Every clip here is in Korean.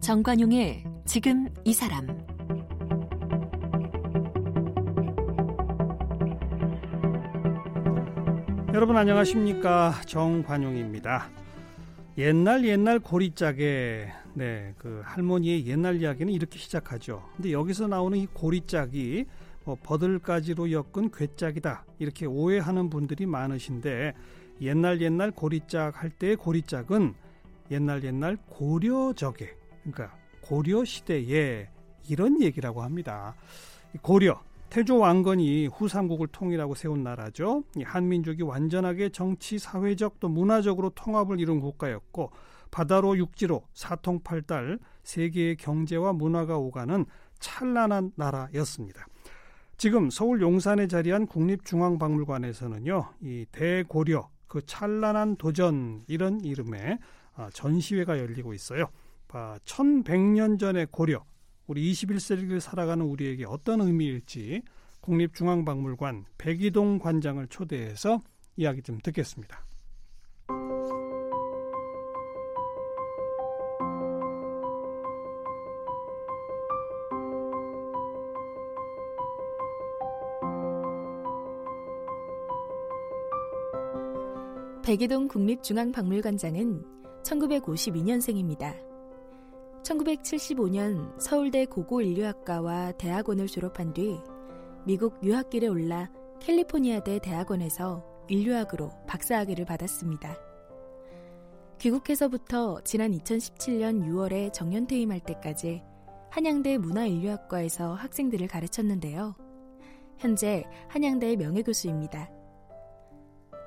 정관용의 지금 이 사람 여러분 안녕하십니까 정관용입니다. 옛날 옛날 고리짝에 네 그 할머니의 옛날 이야기는 이렇게 시작하죠. 근데 여기서 나오는 이 고리짝이 뭐 버들가지로 엮은 괴짝이다 이렇게 오해하는 분들이 많으신데 옛날 옛날 고리짝 할 때의 고리짝은 옛날 옛날 고려적에 그러니까 고려 시대에 이런 얘기라고 합니다. 고려 태조 왕건이 후삼국을 통일하고 세운 나라죠. 한민족이 완전하게 정치, 사회적 또 문화적으로 통합을 이룬 국가였고 바다로 육지로 사통팔달 세계의 경제와 문화가 오가는 찬란한 나라였습니다. 지금 서울 용산에 자리한 국립중앙박물관에서는요, 이 대고려 그 찬란한 도전 이런 이름의 아, 전시회가 열리고 있어요. 1100년 전의 고려, 우리 21세기를 살아가는 우리에게 어떤 의미일지 국립중앙박물관 백이동 관장을 초대해서 이야기 좀 듣겠습니다. 백이동 국립중앙박물관장은 1952년생입니다. 1975년 서울대 고고인류학과와 대학원을 졸업한 뒤 미국 유학길에 올라 캘리포니아대 대학원에서 인류학으로 박사학위를 받았습니다. 귀국해서부터 지난 2017년 6월에 정년퇴임할 때까지 한양대 문화인류학과에서 학생들을 가르쳤는데요. 현재 한양대 명예교수입니다.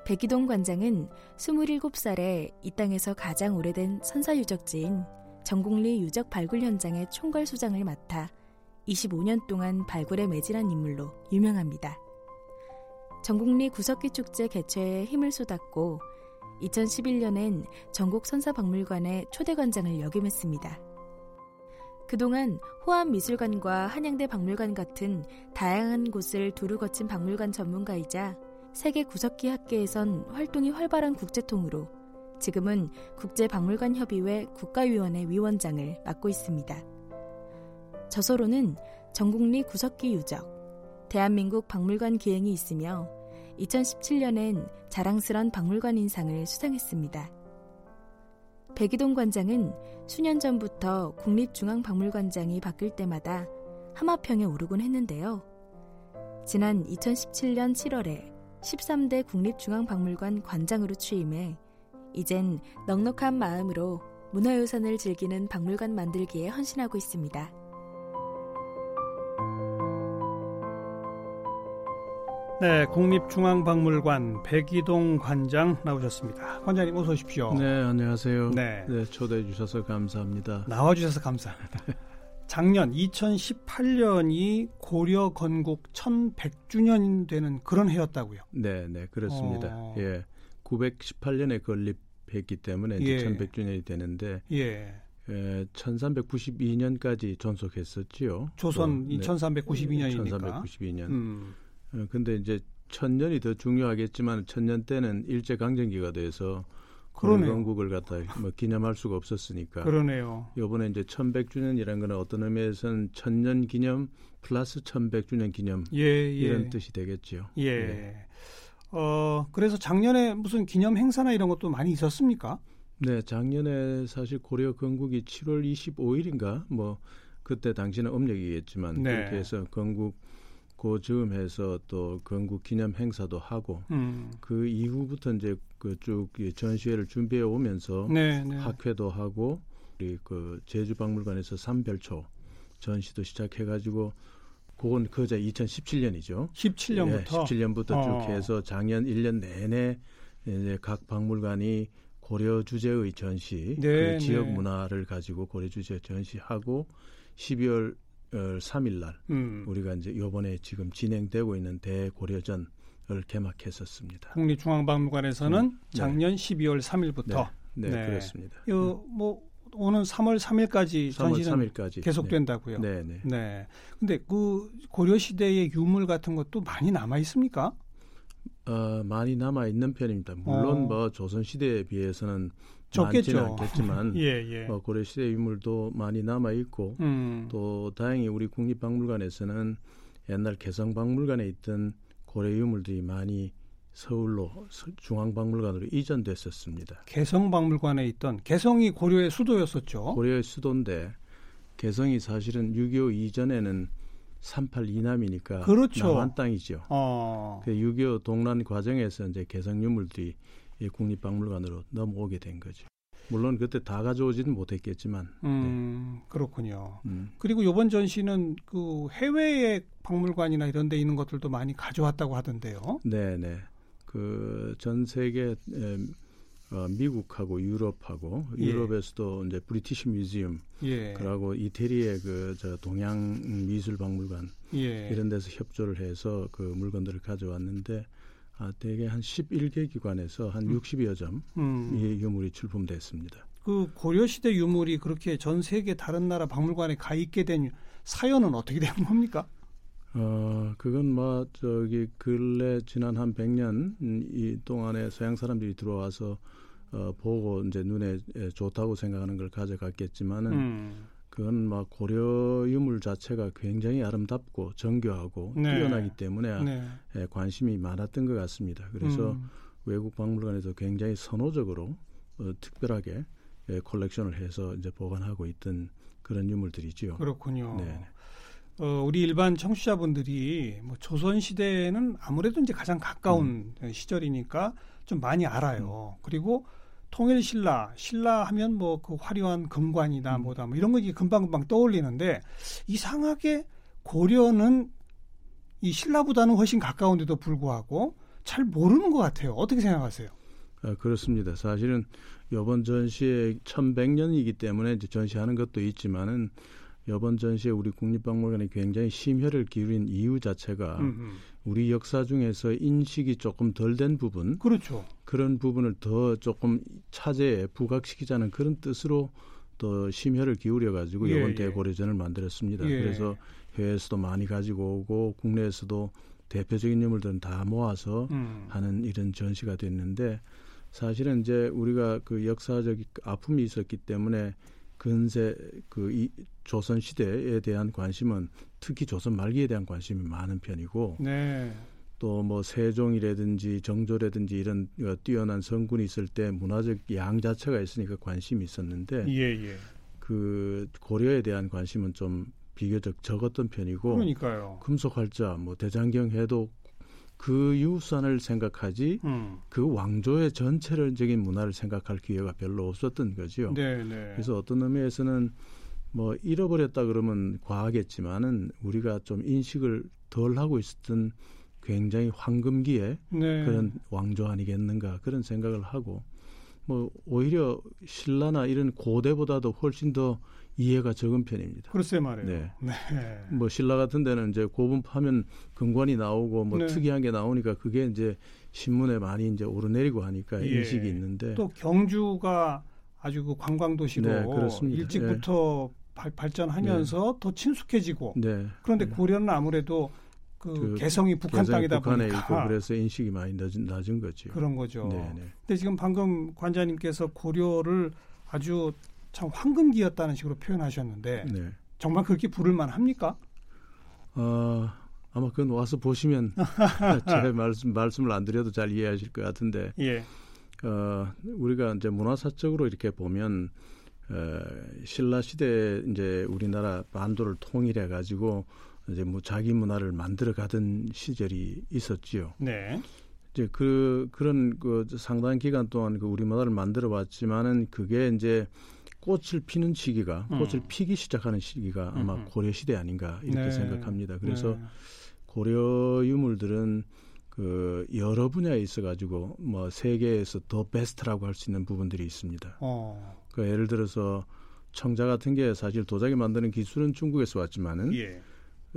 백이동 관장은 27살에 이 땅에서 가장 오래된 선사 유적지인 전국리 유적 발굴 현장의 총괄 소장을 맡아 25년 동안 발굴에 매진한 인물로 유명합니다. 전국리 구석기 축제 개최에 힘을 쏟았고 2011년엔 전국 선사박물관의 초대 관장을 역임했습니다. 그동안 호암미술관과 한양대 박물관 같은 다양한 곳을 두루 거친 박물관 전문가이자 세계 구석기 학계에선 활동이 활발한 국제통으로 지금은 국제박물관협의회 국가위원회 위원장을 맡고 있습니다. 저서로는 전국리 구석기 유적, 대한민국 박물관 기행이 있으며 2017년엔 자랑스런 박물관 인상을 수상했습니다. 백이동 관장은 수년 전부터 국립중앙박물관장이 바뀔 때마다 하마평에 오르곤 했는데요. 지난 2017년 7월에 13대 국립중앙박물관 관장으로 취임해 이젠 넉넉한 마음으로 문화유산을 즐기는 박물관 만들기에 헌신하고 있습니다. 네, 국립중앙박물관 백이동 관장 나오셨습니다. 관장님 어서 오십시오. 네, 안녕하세요. 네, 네 초대해 주셔서 감사합니다. 나와 주셔서 감사합니다. 작년 2018년이 고려 건국 1100주년 되는 그런 해였다고요. 네, 네, 그렇습니다. 어... 예. 918년에 건립 했기 때문에 이제 예. 1100주년이 되는데 예. 에, 1392년까지 존속했었지요. 조선 또, 1392년이니까. 1392년. 음. 어, 근데 이제 천년이 더 중요하겠지만 천년 때는 일제 강점기가 돼서 건국을 갖다 뭐 기념할 수가 없었으니까. 그러네요. 이번에 이제 1100주년이라는 거는 어떤 의미에서는 천년 기념 플러스 1100주년 기념 예, 예. 이런 뜻이 되겠죠. 예. 예. 어, 그래서 작년에 무슨 기념 행사나 이런 것도 많이 있었습니까? 네, 작년에 사실 고려 건국이 7월 25일인가 뭐 그때 당시는 음력이겠지만 네. 그렇게 해서 건국 그 즈음해서 또 건국 기념 행사도 하고 음. 그 이후부터 이제 그쭉 전시회를 준비해 오면서 네, 네. 학회도 하고 우리 그 제주박물관에서 삼별초 전시도 시작해가지고 그건 그저 2017년이죠. 17년부터 예, 17년부터 어. 쭉 해서 작년 1년 내내 이제 각 박물관이 고려 주제의 전시, 네, 그 지역 네. 문화를 가지고 고려 주제 전시하고 12월 3일 날 음. 우리가 이제 이번에 지금 진행되고 있는 대고려전 을 개막했었습니다. 국립중앙박물관에서는 음, 네. 작년 12월 3일부터 네, 네, 네. 그렇습니다. 요, 뭐 오는 3월 3일까지 3월 전시는 3일까지. 계속된다고요. 네, 네. 네. 근데 그 고려 시대의 유물 같은 것도 많이 남아 있습니까? 어, 많이 남아 있는 편입니다. 물론 어. 뭐 조선 시대에 비해서는 적겠죠. 않겠지만 예, 예. 뭐 고려 시대 유물도 많이 남아 있고 음. 또 다행히 우리 국립박물관에서는 옛날 개성박물관에 있던 고려 유물들이 많이 서울로 중앙박물관으로 이전됐었습니다. 개성박물관에 있던 개성이 고려의 수도였었죠. 고려의 수도인데 개성이 사실은 6.25 이전에는 38 이남이니까 그렇죠. 남한 땅이죠. 어. 그6.25 동란 과정에서 이제 개성 유물들이 이 국립박물관으로 넘어오게 된 거죠. 물론 그때 다 가져오지는 못했겠지만. 음, 네. 그렇군요. 음. 그리고 이번 전시는 그 해외의 박물관이나 이런 데 있는 것들도 많이 가져왔다고 하던데요. 네, 네. 그 전 세계 에, 어, 미국하고 유럽하고 예. 유럽에서도 이제 브리티시 뮤지엄 예. 그리고 이태리의 그 저 동양 미술 박물관 예. 이런 데서 협조를 해서 그 물건들을 가져왔는데 아, 대개 한 11개 기관에서 한 음. 60여 점의 음. 유물이 출품됐습니다. 그 고려시대 유물이 그렇게 전 세계 다른 나라 박물관에 가 있게 된 사연은 어떻게 된 겁니까? 어, 그건 뭐 저기 근래 지난 한 100년 이 동안에 서양 사람들이 들어와서 어, 보고 이제 눈에 좋다고 생각하는 걸 가져갔겠지만은 음. 그건 막 고려 유물 자체가 굉장히 아름답고 정교하고 네. 뛰어나기 때문에 네. 예, 관심이 많았던 것 같습니다. 그래서 음. 외국 박물관에서 굉장히 선호적으로 어, 특별하게 예, 컬렉션을 해서 이제 보관하고 있던 그런 유물들이지요. 그렇군요. 네. 어, 우리 일반 청취자분들이 뭐 조선 시대에는 아무래도 이제 가장 가까운 음. 시절이니까 좀 많이 알아요. 음. 그리고 통일 신라, 신라 하면 뭐 그 화려한 금관이다 음. 뭐다 뭐 이런 거 이제 금방금방 떠올리는데 이상하게 고려는 이 신라보다는 훨씬 가까운데도 불구하고 잘 모르는 것 같아요. 어떻게 생각하세요? 아, 그렇습니다. 사실은 이번 전시에 1100년이기 때문에 전시하는 것도 있지만은 이번 전시에 우리 국립박물관이 굉장히 심혈을 기울인 이유 자체가 음음. 우리 역사 중에서 인식이 조금 덜 된 부분, 그렇죠. 그런 부분을 더 조금 차제에 부각시키자는 그런 뜻으로 또 심혈을 기울여 가지고 예, 이번 예. 대고려전을 만들었습니다. 예. 그래서 해외에서도 많이 가지고 오고 국내에서도 대표적인 인물들은 다 모아서 음. 하는 이런 전시가 됐는데 사실은 이제 우리가 그 역사적 아픔이 있었기 때문에 근세 그 이 조선 시대에 대한 관심은 특히 조선 말기에 대한 관심이 많은 편이고 네. 또뭐 세종이라든지 정조라든지 이런 어, 뛰어난 성군이 있을 때 문화적 양 자체가 있으니까 관심이 있었는데 예, 예. 그 고려에 대한 관심은 좀 비교적 적었던 편이고 그러니까요. 금속활자 뭐 대장경 해도 그 유산을 생각하지 음. 그 왕조의 전체적인 문화를 생각할 기회가 별로 없었던 거지요. 네, 네. 그래서 어떤 의미에서는 뭐 잃어버렸다 그러면 과하겠지만은 우리가 좀 인식을 덜 하고 있었던 굉장히 황금기에 네. 그런 왕조 아니겠는가 그런 생각을 하고 뭐 오히려 신라나 이런 고대보다도 훨씬 더 이해가 적은 편입니다. 글쎄 말이에요. 네. 네. 뭐 신라 같은 데는 이제 고분 파면 금관이 나오고 뭐 네. 특이한 게 나오니까 그게 이제 신문에 많이 이제 오르내리고 하니까 예. 인식이 있는데 또 경주가 아주 그 관광 도시로 네, 일찍부터 예. 발, 발전하면서 네. 더 친숙해지고 네. 그런데 고려는 아무래도 그, 그 개성이 북한 개성이 땅이다 북한에 보니까 있고 그래서 인식이 많이 낮은, 낮은 거죠. 그런 거죠. 네네. 네. 근데 지금 방금 관장님께서 고려를 아주 참 황금기였다는 식으로 표현하셨는데 네. 정말 그렇게 부를만 합니까? 어, 아마 그건 와서 보시면 제 말씀 말씀을 안 드려도 잘 이해하실 것 같은데 예. 어, 우리가 이제 문화사적으로 이렇게 보면 어, 신라 시대에 이제 우리나라 반도를 통일해 가지고 이제 뭐 자기 문화를 만들어 가던 시절이 있었지요. 네. 이제 그 그런 그 상당한 기간 동안 그 우리 문화를 만들어 왔지만은 그게 이제 꽃을 피는 시기가 음. 꽃을 피기 시작하는 시기가 아마 음. 고려 시대 아닌가 이렇게 네. 생각합니다. 그래서 네. 고려 유물들은 그 여러 분야에 있어 가지고 뭐 세계에서 더 베스트라고 할 수 있는 부분들이 있습니다. 어. 그 예를 들어서 청자 같은 게 사실 도자기 만드는 기술은 중국에서 왔지만은 예.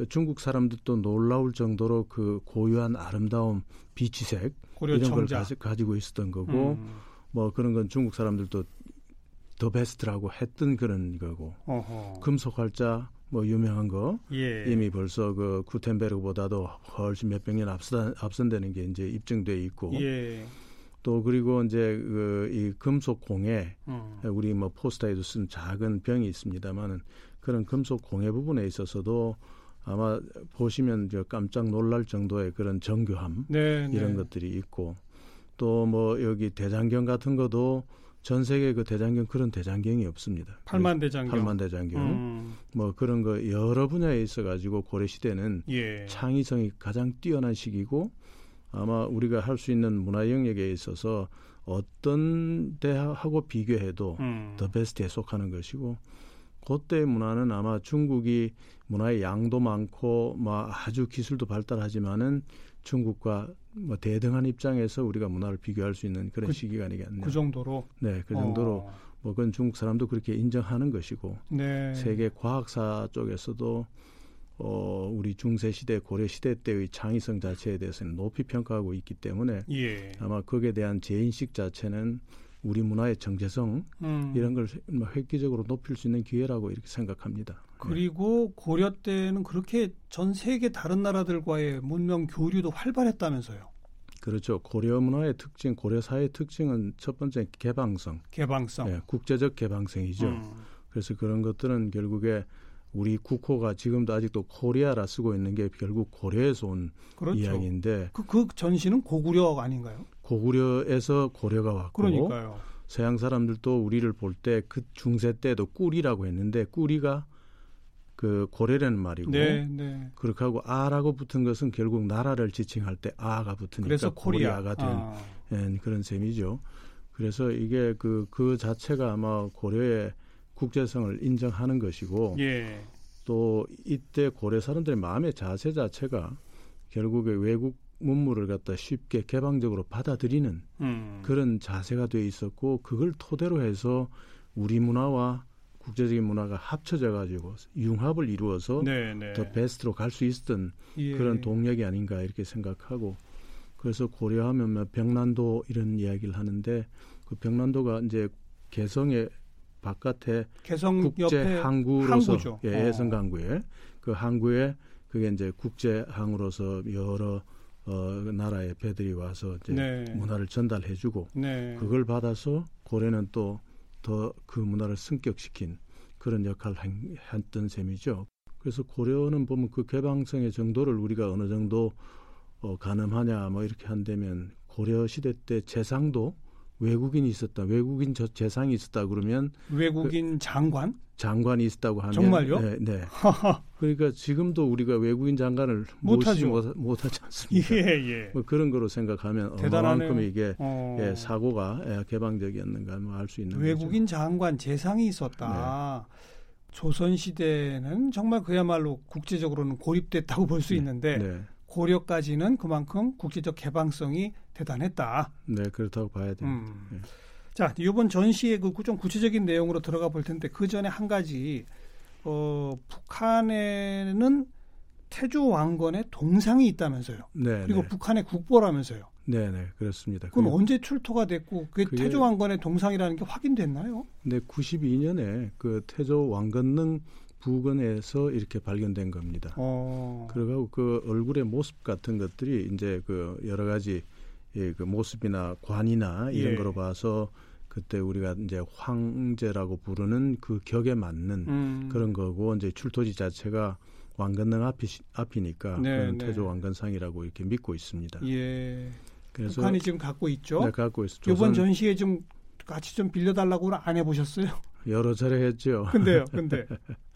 중국 사람들도 놀라울 정도로 그 고유한 아름다움 비치색 이런 청자. 걸 가지, 고 있었던 거고 음. 뭐 그런 건 중국 사람들도 더 베스트라고 했던 그런 거고 어허. 금속 활자 뭐 유명한 거 예. 이미 벌써 그 구텐베르보다도 훨씬 몇백 년 앞선 앞선되는 게 이제 입증돼 있고 예. 또 그리고 이제 그 이 금속 공예 음. 우리 뭐 포스터에도 쓴 작은 병이 있습니다만은 그런 금속 공예 부분에 있어서도 아마 보시면 저 깜짝 놀랄 정도의 그런 정교함 네, 네. 이런 네. 것들이 있고 또 뭐 여기 대장경 같은 것도 전 세계 그 대장경 그런 대장경이 없습니다. 팔만 대장경. 팔만 대장경. 음. 뭐 그런 거 여러 분야에 있어 가지고 고려 시대는 예. 창의성이 가장 뛰어난 시기고 아마 우리가 할 수 있는 문화 영역에 있어서 어떤 대하고 비교해도 음. 더 베스트에 속하는 것이고 그때 문화는 아마 중국이 문화의 양도 많고 뭐 아주 기술도 발달하지만은 중국과 뭐 대등한 입장에서 우리가 문화를 비교할 수 있는 그런 그, 시기가 아니겠냐. 그 정도로. 네, 그 정도로 어. 뭐 그건 중국 사람도 그렇게 인정하는 것이고. 네. 세계 과학사 쪽에서도 어 우리 중세 시대 고려 시대 때의 창의성 자체에 대해서는 높이 평가하고 있기 때문에 예. 아마 거기에 대한 재인식 자체는 우리 문화의 정체성 음. 이런 걸뭐 획기적으로 높일 수 있는 기회라고 이렇게 생각합니다. 그리고 네. 고려 때는 그렇게 전 세계 다른 나라들과의 문명 교류도 활발했다면서요. 그렇죠. 고려 문화의 특징, 고려 사회의 특징은 첫 번째 개방성. 개방성. 네, 국제적 개방성이죠. 음. 그래서 그런 것들은 결국에 우리 국호가 지금도 아직도 코리아라 쓰고 있는 게 결국 고려에서 온 그렇죠. 이야기인데 그, 그 전시는 고구려 아닌가요? 고구려에서 고려가 왔고 그러니까요. 서양 사람들도 우리를 볼 때 그 중세 때도 꼬리라고 했는데 꼬리가 그 고려라는 말이고 네, 네. 그렇게 하고 아라고 붙은 것은 결국 나라를 지칭할 때 아가 붙으니까 그래서 코리아. 가된 아. 예, 그런 셈이죠. 그래서 이게 그그 그 자체가 아마 고려의 국제성을 인정하는 것이고 예. 또 이때 고려 사람들의 마음의 자세 자체가 결국에 외국 문물을 갖다 쉽게 개방적으로 받아들이는 음. 그런 자세가 돼 있었고 그걸 토대로 해서 우리 문화와 국제적인 문화가 합쳐져 가지고 융합을 이루어서 네네. 네. 더 베스트로 갈 수 있었던 예. 그런 동력이 아닌가 이렇게 생각하고 그래서 고려하면 뭐 병난도 이런 이야기를 하는데 그 병난도가 이제 개성의 바깥에 개성 국제 항구로서 항구죠. 예, 해성 어. 강구에 그 항구에 그게 이제 국제 항으로서 여러 어, 나라의 배들이 와서 이제 네. 문화를 전달해주고 네. 그걸 받아서 고려는 또 더 그 문화를 승격시킨 그런 역할을 했던 셈이죠. 그래서 고려는 보면 그 개방성의 정도를 우리가 어느 정도 어, 가늠하냐 뭐 이렇게 한다면 고려 시대 때 재상도 외국인이 있었다. 외국인 저 재상이 있었다 그러면 외국인 그, 장관? 장관이 있었다고 하면 정말요? 네. 네. 그러니까 지금도 우리가 외국인 장관을 못하지 못, 못하지 않습니까? 예, 예. 뭐 그런 거로 생각하면 얼마만큼 이게 어... 예, 사고가 예, 개방적이었는가 뭐 알 수 있는 외국인 거죠. 장관 재상이 있었다. 네. 조선 시대는 정말 그야말로 국제적으로는 고립됐다고 볼수 네. 있는데 네. 고려까지는 그만큼 국제적 개방성이 대단했다. 네, 그렇다고 봐야 됩니다. 음. 네. 자, 이번 전시의 그 좀 구체적인 내용으로 들어가 볼 텐데 그 전에 한 가지 어, 북한에는 태조 왕건의 동상이 있다면서요. 네. 그리고 네. 북한의 국보라면서요. 네, 네, 그렇습니다. 그건 그, 언제 출토가 됐고 그게, 그게 태조 왕건의 동상이라는 게 확인됐나요? 네, 92년에 그 태조 왕건능 부근에서 이렇게 발견된 겁니다. 어. 그리고 그 얼굴의 모습 같은 것들이 이제 그 여러 가지 예, 그 모습이나 관이나 이런 예. 거로 봐서 그때 우리가 이제 황제라고 부르는 그 격에 맞는 음. 그런 거고 이제 출토지 자체가 왕건능 앞이 앞이니까 네, 그런 네. 태조 왕건상이라고 이렇게 믿고 있습니다. 예. 그래서 북한이 지금 갖고 있죠. 네, 갖고 있어. 이번 전시에 좀 같이 좀 빌려달라고는 안 해보셨어요? 여러 차례 했죠. 근데요, 근데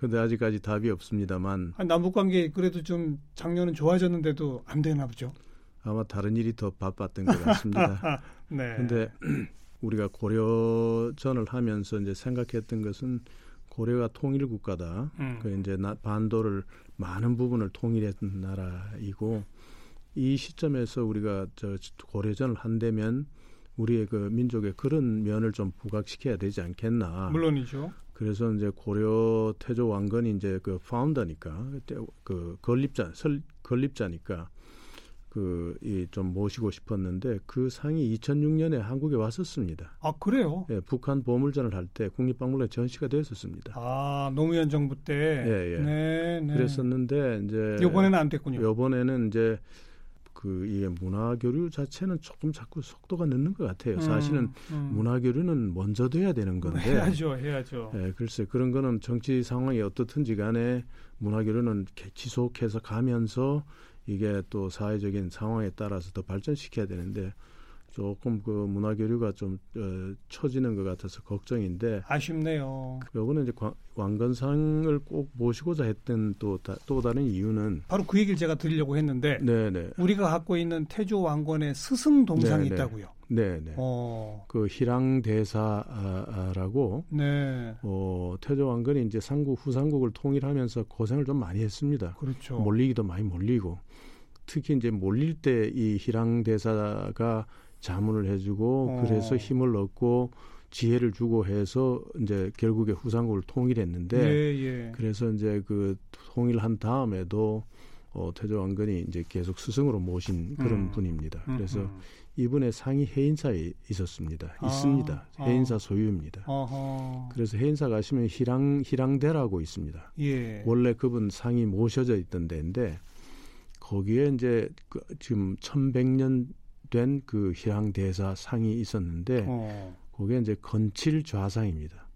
근데 아직까지 답이 없습니다만. 아니, 남북 관계 그래도 좀 작년은 좋아졌는데도 안 되나 보죠. 아마 다른 일이 더 바빴던 것 같습니다. 네. 근데 우리가 고려전을 하면서 이제 생각했던 것은 고려가 통일 국가다. 음. 그 이제 나, 반도를 많은 부분을 통일했던 나라이고 이 시점에서 우리가 저 고려전을 한다면 우리의 그 민족의 그런 면을 좀 부각시켜야 되지 않겠나. 물론이죠. 그래서 이제 고려 태조 왕건이 이제 그 파운더니까 그 건립자 설 건립자니까 그 이 좀 모시고 싶었는데 그 상이 2006년에 한국에 왔었습니다. 아 그래요? 예, 북한 보물전을 할 때 국립박물관 전시가 되었었습니다. 아 노무현 정부 때. 예, 예. 네, 네. 그랬었는데 이제 이번에는 안 됐군요. 이번에는 이제 그 이게 문화 교류 자체는 조금 자꾸 속도가 늦는 것 같아요. 음, 사실은 음. 문화 교류는 먼저 돼야 되는 건데. 해야죠, 해야죠. 예, 글쎄 그런 거는 정치 상황이 어떻든지 간에 문화 교류는 지속해서 가면서 이게 또 사회적인 상황에 따라서 더 발전시켜야 되는데 조금 그 문화 교류가 좀 어, 처지는 것 같아서 걱정인데 아쉽네요. 요거는 이제 왕건상을 꼭 모시고자 했던 또, 다, 또 다른 이유는 바로 그 얘기를 제가 드리려고 했는데 네네. 우리가 갖고 있는 태조 왕건의 스승 동상이 네네. 있다고요. 네네. 어. 그 희랑 대사라고 네. 어, 태조 왕건이 이제 삼국 후삼국을 통일하면서 고생을 좀 많이 했습니다. 그렇죠. 몰리기도 많이 몰리고 특히 이제 몰릴 때 이 희랑 대사가 자문을 해주고 어. 그래서 힘을 얻고 지혜를 주고 해서 이제 결국에 후삼국을 통일했는데 예, 예. 그래서 이제 그 통일한 다음에도 어, 태조 왕건이 이제 계속 스승으로 모신 그런 음. 분입니다. 그래서 음. 이분의 상이 해인사에 있었습니다. 아, 있습니다. 아. 해인사 소유입니다. 어허. 그래서 해인사 가시면 희랑 희랑대라고 있습니다. 예. 원래 그분 상이 모셔져 있던 데인데 거기에 이제 그 지금 1100년 된 그 희랑대사 상이 있었는데 어. 거기에 이제 건칠 좌상입니다.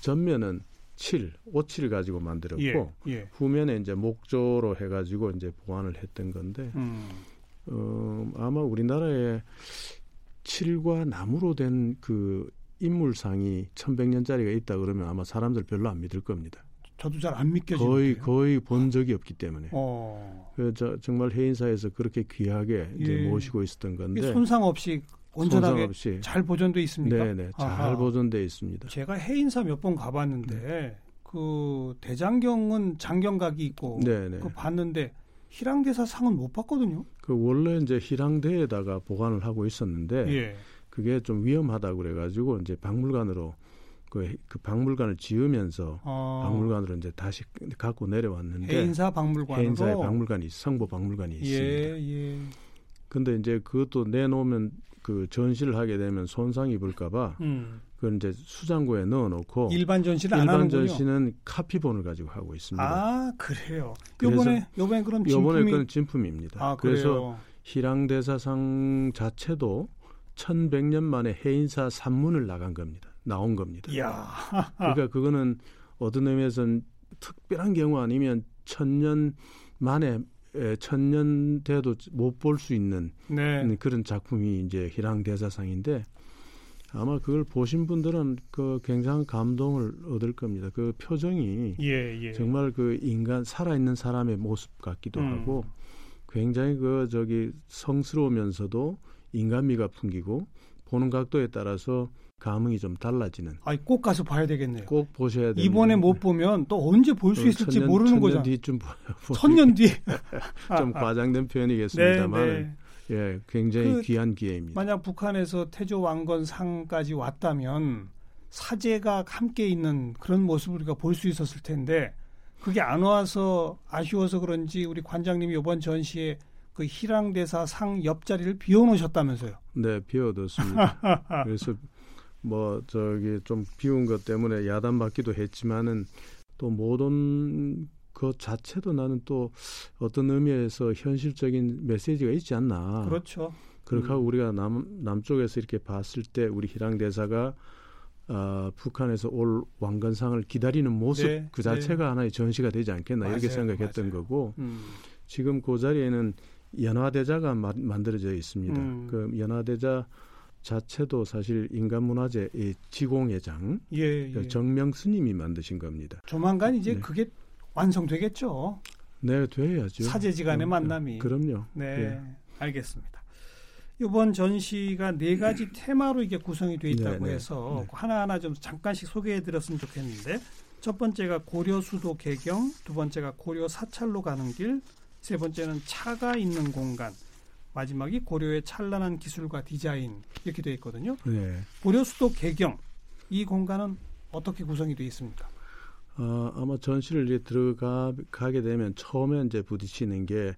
전면은 칠, 오칠 가지고 만들었고 예, 예. 후면에 이제 목조로 해가지고 이제 보완을 했던 건데 음. 어, 아마 우리나라에 칠과 나무로 된 그 인물상이 천백 년짜리가 있다 그러면 아마 사람들 별로 안 믿을 겁니다. 저도 잘 안 믿겨지는 거의 거의 본 적이 없기 때문에. 어. 그 저, 정말 해인사에서 그렇게 귀하게 이제 예. 모시고 있었던 건데 손상 없이 온전하게 없이. 잘 보존돼 있습니까? 네네 잘 보존돼 있습니다. 제가 해인사 몇 번 가봤는데 네. 그 대장경은 장경각이 있고 네네. 그 봤는데 희랑대사 상은 못 받거든요. 그 원래 이제 희랑대에다가 보관을 하고 있었는데 예. 그게 좀 위험하다 그래가지고 이제 박물관으로 그, 그 박물관을 지으면서 아. 박물관으로 이제 다시 갖고 내려왔는데 해인사 박물관으로 해인사의 박물관이 성보 박물관이 있습니다. 예, 예. 근데 이제 그것도 내놓으면 그 전시를 하게 되면 손상 입을까봐 음. 그걸 이제 수장고에 넣어놓고 일반 전시를 일반 안 전시는 카피본을 가지고 하고 있습니다. 아 그래요. 요번에 요번에 그럼 진품이 요번에 그건 진품입니다. 아, 그래서 희랑대사상 자체도 1100년 만에 해인사 산문을 나간 겁니다. 나온 겁니다. 이야. 그러니까 그거는 어떤 의미에서는 특별한 경우 아니면 천년 만에 천년 돼도 못 볼 수 있는 네. 그런 작품이 이제 희랑 대사상인데 아마 그걸 보신 분들은 그 굉장한 감동을 얻을 겁니다. 그 표정이 예, 예. 정말 그 인간 살아있는 사람의 모습 같기도 음. 하고 굉장히 그 저기 성스러우면서도 인간미가 풍기고 보는 각도에 따라서 감흥이 좀 달라지는. 아니 꼭 가서 봐야 되겠네요. 꼭 보셔야 돼요. 이번에 못 보면 또 언제 볼 수 있을지 천년, 모르는 거죠. 천년 뒤좀 천년 뒤. 좀 과장된 표현이겠습니다만. 네, 네. 예, 굉장히 그 귀한 기회입니다. 만약 북한에서 태조 왕건 상까지 왔다면 사제가 함께 있는 그런 모습을 우리가 볼 수 있었을 텐데 그게 안 와서 아쉬워서 그런지 우리 관장님이 이번 전시에 그 희랑대사 상 옆자리를 비워놓으셨다면서요? 네, 비워뒀습니다. 그래서 뭐 저기 좀 비운 것 때문에 야단 받기도 했지만은 또 모든 그 자체도 나는 또 어떤 의미에서 현실적인 메시지가 있지 않나. 그렇죠. 그렇게 하고 음. 우리가 남 남쪽에서 이렇게 봤을 때 우리 희랑 대사가 어, 북한에서 올 왕건상을 기다리는 모습 네, 그 자체가 네. 하나의 전시가 되지 않겠나 맞아요, 이렇게 생각했던 맞아요. 거고 음. 지금 그 자리에는 연화대자가 마, 만들어져 있습니다. 음. 그 연화대자 자체도 사실 인간문화재 의 지공회장 예, 예. 정명 스님이 만드신 겁니다. 조만간 이제 네. 그게 완성되겠죠. 네, 돼야죠. 사제지간의 음, 만남이. 그럼요. 네, 네, 알겠습니다. 이번 전시가 네 가지 테마로 이게 구성이 돼 있다고 네, 네. 해서 네. 하나하나 좀 잠깐씩 소개해 드렸으면 좋겠는데 첫 번째가 고려 수도 개경, 두 번째가 고려 사찰로 가는 길, 세 번째는 차가 있는 공간, 마지막이 고려의 찬란한 기술과 디자인 이렇게 되어 있거든요. 네. 고려 수도 개경 이 공간은 어떻게 구성이 되어 있습니까? 어, 아마 전시를 이제 들어가게 되면 처음에 이제 부딪히는 게 에,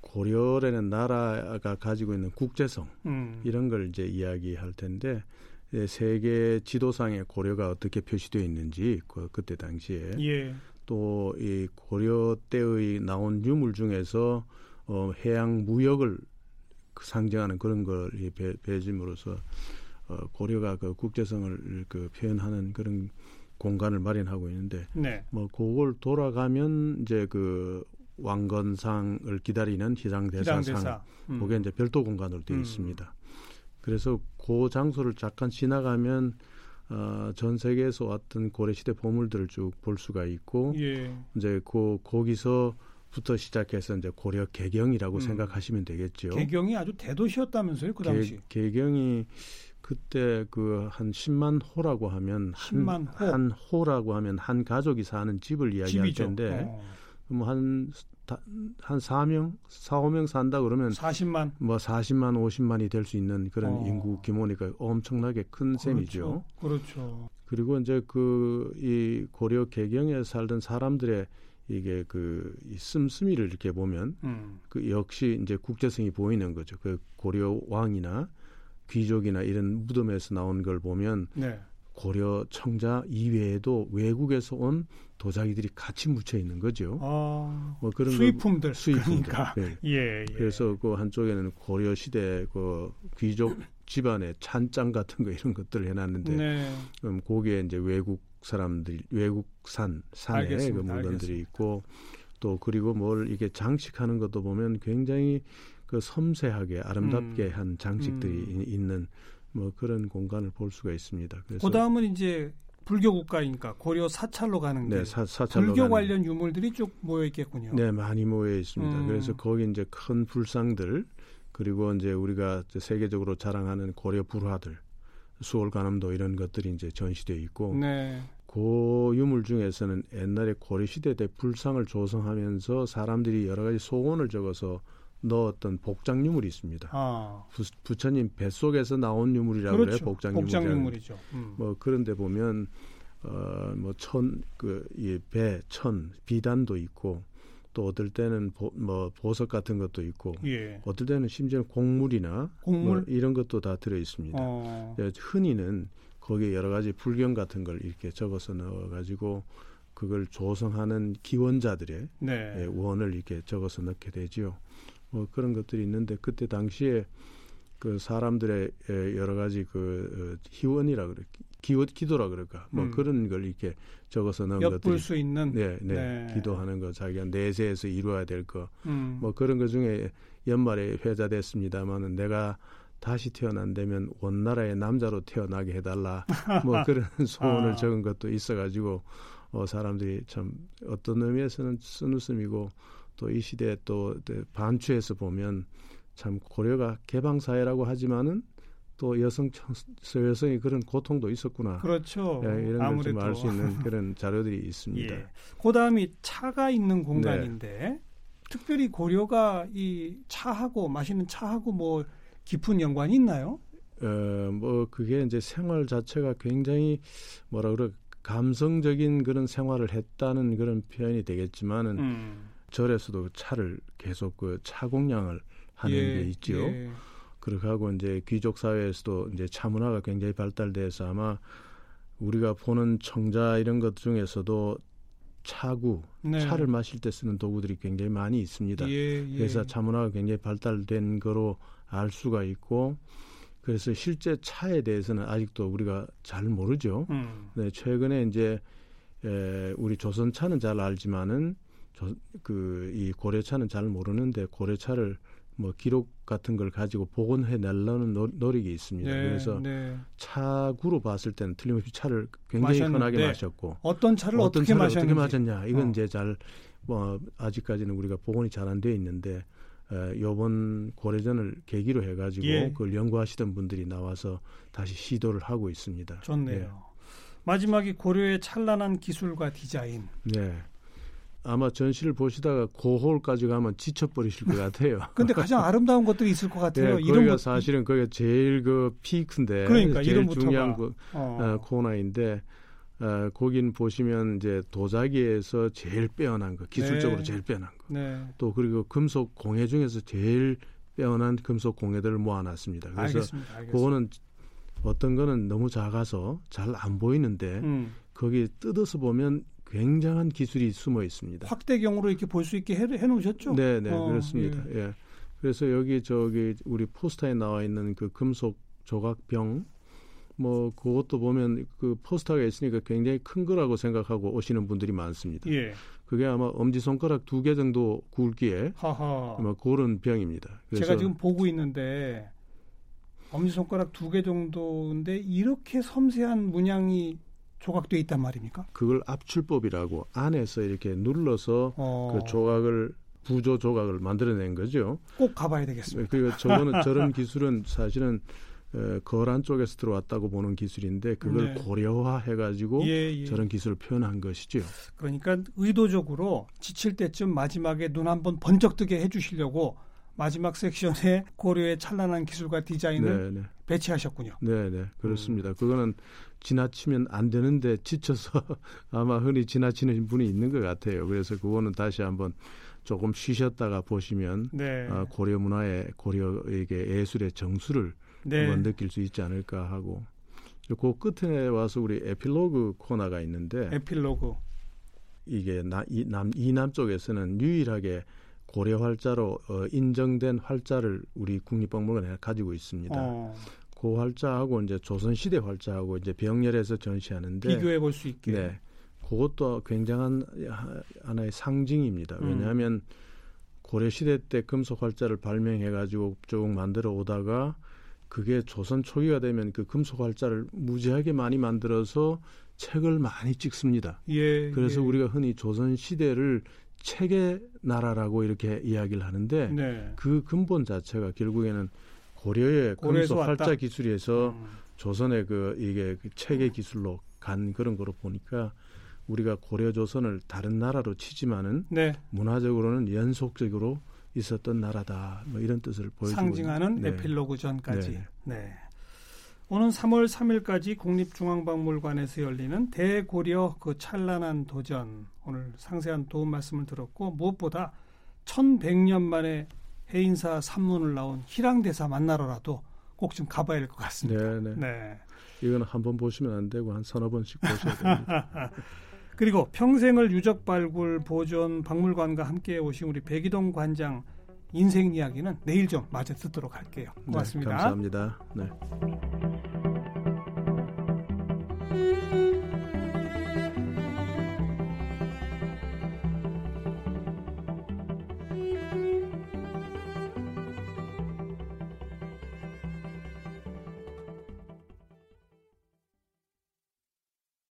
고려라는 나라가 가지고 있는 국제성 음. 이런 걸 이제 이야기할 텐데 예, 세계 지도상에 고려가 어떻게 표시되어 있는지 그, 그때 당시에 예. 또이 고려 때의 나온 유물 중에서 어, 해양 무역을 상징하는 그런 걸 배, 배짐으로써 어, 고려가 그 국제성을 그 표현하는 그런 공간을 마련하고 있는데 네. 뭐 그걸 돌아가면 이제 그 왕건상을 기다리는 희장대사상 희장대사. 음. 그게 이제 별도 공간으로 되어 음. 있습니다. 그래서 그 장소를 잠깐 지나가면 어, 전 세계에서 왔던 고려시대 보물들을 쭉 볼 수가 있고 예. 이제 그 거기서 부터 시작해서 이제 고려 개경이라고 음. 생각하시면 되겠죠. 개경이 아주 대도시였다면서요, 그 당시? 개, 개경이 그때 그 한 10만 호라고 하면 10만 한, 호. 한 호라고 하면 한 가족이 사는 집을 이야기할 집이죠. 텐데 어. 뭐한 한 4명, 4, 5명 산다 그러면 40만 뭐 40만, 50만이 될 수 있는 그런 어. 인구 규모니까 엄청나게 큰 그렇죠. 셈이죠. 그렇죠. 그리고 이제 그 이 고려 개경에 살던 사람들의 이게 그이 씀씀이를 이렇게 보면 음. 그 역시 이제 국제성이 보이는 거죠. 그 고려 왕이나 귀족이나 이런 무덤에서 나온 걸 보면 네. 고려 청자 이외에도 외국에서 온 도자기들이 같이 묻혀 있는 거죠. 아, 뭐 그런 수입품들, 수입품들. 그러니까. 네. 예, 예. 그래서 그 한쪽에는 고려 시대 그 귀족 집안의 찬장 같은 거 이런 것들을 해놨는데, 네. 음, 거기에 이제 외국 사람들, 외국산 산에 그 물건들이 알겠습니다. 있고, 또 그리고 뭘 이게 장식하는 것도 보면 굉장히 그 섬세하게 아름답게 음. 한 장식들이 음. 있는 뭐 그런 공간을 볼 수가 있습니다. 그래서 그다음은 이제 불교 국가니까 고려 사찰로 가는 네, 사, 사찰로 불교 가는. 관련 유물들이 쭉 모여 있겠군요. 네, 많이 모여 있습니다. 음. 그래서 거기 이제 큰 불상들 그리고 이제 우리가 세계적으로 자랑하는 고려 불화들 수월관암도 이런 것들이 이제 전시되어 있고 네. 그 유물 중에서는 옛날에 고려 시대 때 불상을 조성하면서 사람들이 여러 가지 소원을 적어서 넣었던 복장 유물이 있습니다. 아. 부, 처님 뱃속에서 나온 유물이라고 그렇죠. 그래요. 복장, 복장 유물이죠. 음. 뭐 그런데 보면 어뭐천그 배, 천, 비단도 있고 또 어떨 때는 보, 뭐 보석 같은 것도 있고 예. 어떨 때는 심지어 곡물이나 곡물? 뭐 이런 것도 다 들어 있습니다. 어. 네, 흔히는 거기에 여러 가지 불경 같은 걸 이렇게 적어서 넣어 가지고 그걸 조성하는 기원자들의 네. 예, 원을 이렇게 적어서 넣게 되지요. 뭐 그런 것들이 있는데 그때 당시에 그 사람들의 여러 가지 그 어, 희원이라 그래 기도 기도라 그럴까 뭐 음. 그런 걸 이렇게 적어서 넣은 것들이 수 있는 네, 네, 네. 기도하는 거 자기가 내세에서 이루어야 될 거뭐 음. 뭐 그런 것 중에 연말에 회자됐습니다만은 내가 다시 태어난다면 원나라의 남자로 태어나게 해달라 뭐 그런 소원을 아. 적은 것도 있어가지고 어 사람들이 참 어떤 의미에서는 쓴웃음이고 또 이 시대 또 반추에서 보면 참 고려가 개방 사회라고 하지만은 또 여성 여성이 그런 고통도 있었구나. 그렇죠. 예, 이런 걸좀 알 수 있는 그런 자료들이 있습니다. 예. 그다음이 차가 있는 공간인데 네. 특별히 고려가 이 차하고 마시는 차하고 뭐 깊은 연관이 있나요? 어, 뭐 그게 이제 생활 자체가 굉장히 뭐라 그래 감성적인 그런 생활을 했다는 그런 표현이 되겠지만은 음. 절에서도 차를 계속 그 차공양을 하는 예, 게 있죠. 예. 그렇게 하고 이제 귀족 사회에서도 이제 차 문화가 굉장히 발달돼서 아마 우리가 보는 청자 이런 것 중에서도 차구, 네. 차를 마실 때 쓰는 도구들이 굉장히 많이 있습니다. 예, 예. 그래서 차 문화가 굉장히 발달된 거로 알 수가 있고 그래서 실제 차에 대해서는 아직도 우리가 잘 모르죠. 음. 네, 최근에 이제 에, 우리 조선차는 잘 알지만은 그이 고려차는 잘 모르는데 고려차를 뭐 기록 같은 걸 가지고 복원해 내려는 노력이 있습니다. 네, 그래서 네. 차구로 봤을 때는 틀림없이 차를 굉장히 마셨는데, 흔하게 마셨고 어떤 차를 어떤 어떻게 차를 어떻게 마셨냐 이건 어. 이제 잘 뭐 아직까지는 우리가 복원이 잘 안 돼 있는데 에, 요번 고려전을 계기로 해가지고 예. 그걸 연구하시던 분들이 나와서 다시 시도를 하고 있습니다. 좋네요. 예. 마지막이 고려의 찬란한 기술과 디자인. 네. 아마 전시를 보시다가 고홀까지 가면 지쳐버리실 것 같아요. 근데 가장 아름다운 것들이 있을 것 같아요. 네, 이런 것 사실은 그게 제일 그 피크인데 그러니까, 제일 중요한 그, 어. 어, 코너인데 어, 거긴 보시면 이제 도자기에서 제일 빼어난 거, 기술적으로 네. 제일 빼어난 거. 네. 또 그리고 금속 공예 중에서 제일 빼어난 금속 공예들을 모아놨습니다. 그래서 알겠습니다. 알겠습니다. 그거는 어떤 거는 너무 작아서 잘 안 보이는데 음. 거기 뜯어서 보면 굉장한 기술이 숨어 있습니다. 확대경으로 이렇게 볼 수 있게 해, 해 놓으셨죠? 네, 네, 어, 그렇습니다. 예. 예. 그래서 여기 저기 우리 포스터에 나와 있는 그 금속 조각병 뭐 그것도 보면 그 포스터가 있으니까 굉장히 큰 거라고 생각하고 오시는 분들이 많습니다. 예. 그게 아마 엄지 손가락 두 개 정도 굵기에 하하. 뭐 그런 병입니다. 제가 지금 보고 있는데 엄지 손가락 두 개 정도인데 이렇게 섬세한 문양이 조각돼 있단 말입니까? 그걸 압출법이라고 안에서 이렇게 눌러서 어. 그 조각을 부조 조각을 만들어낸 거죠. 꼭 가봐야 되겠습니다. 그리고 저거는 저런 기술은 사실은 어, 거란 쪽에서 들어왔다고 보는 기술인데 그걸 네. 고려화해가지고 예, 예. 저런 기술을 표현한 것이죠. 그러니까 의도적으로 지칠 때쯤 마지막에 눈 한번 번쩍 뜨게 해주시려고 마지막 섹션에 고려의 찬란한 기술과 디자인을 네네. 네. 배치하셨군요. 네, 네, 그렇습니다. 음. 그거는 지나치면 안 되는데 지쳐서 아마 흔히 지나치는 분이 있는 것 같아요. 그래서 그거는 다시 한번 조금 쉬셨다가 보시면 네. 어, 고려 문화의 고려에게 예술의 정수를 네. 한번 느낄 수 있지 않을까 하고 그 끝에 와서 우리 에필로그 코너가 있는데 에필로그 이게 나, 이, 남, 이남 쪽에서는 유일하게 고려 활자로 어, 인정된 활자를 우리 국립박물관에 가지고 있습니다. 어. 그 활자하고 이제 조선 시대 활자하고 이제 병렬해서 전시하는데 비교해 볼 수 있게. 네. 그것도 굉장한 하나의 상징입니다. 음. 왜냐하면 고려 시대 때 금속 활자를 발명해 가지고 쭉 만들어 오다가 그게 조선 초기가 되면 그 금속 활자를 무지하게 많이 만들어서 책을 많이 찍습니다. 예, 그래서 예. 우리가 흔히 조선 시대를 책의 나라라고 이렇게 이야기를 하는데 네. 그 근본 자체가 결국에는 고려의 금속 활자 기술에서 음. 조선의 그 이게 그 책의 기술로 간 그런 거로 보니까 우리가 고려 조선을 다른 나라로 치지만은 네. 문화적으로는 연속적으로 있었던 나라다. 뭐 이런 뜻을 보여주고 상징하는 네. 에필로그 전까지. 네. 네. 오는 3월 3일까지 국립중앙박물관에서 열리는 대고려 그 찬란한 도전 오늘 상세한 도움 말씀을 들었고 무엇보다 1100년 만에 해인사 산문을 나온 희랑대사 만나러라도 꼭 좀 가봐야 될것 같습니다. 네, 네. 네. 이건 한번 보시면 안 되고 한 서너 번씩 보셔야 됩니다. 그리고 평생을 유적 발굴 보존 박물관과 함께 오신 우리 백이동 관장 인생 이야기는 내일 좀 마저 듣도록 할게요. 네, 고맙습니다. 네, 감사합니다. 네.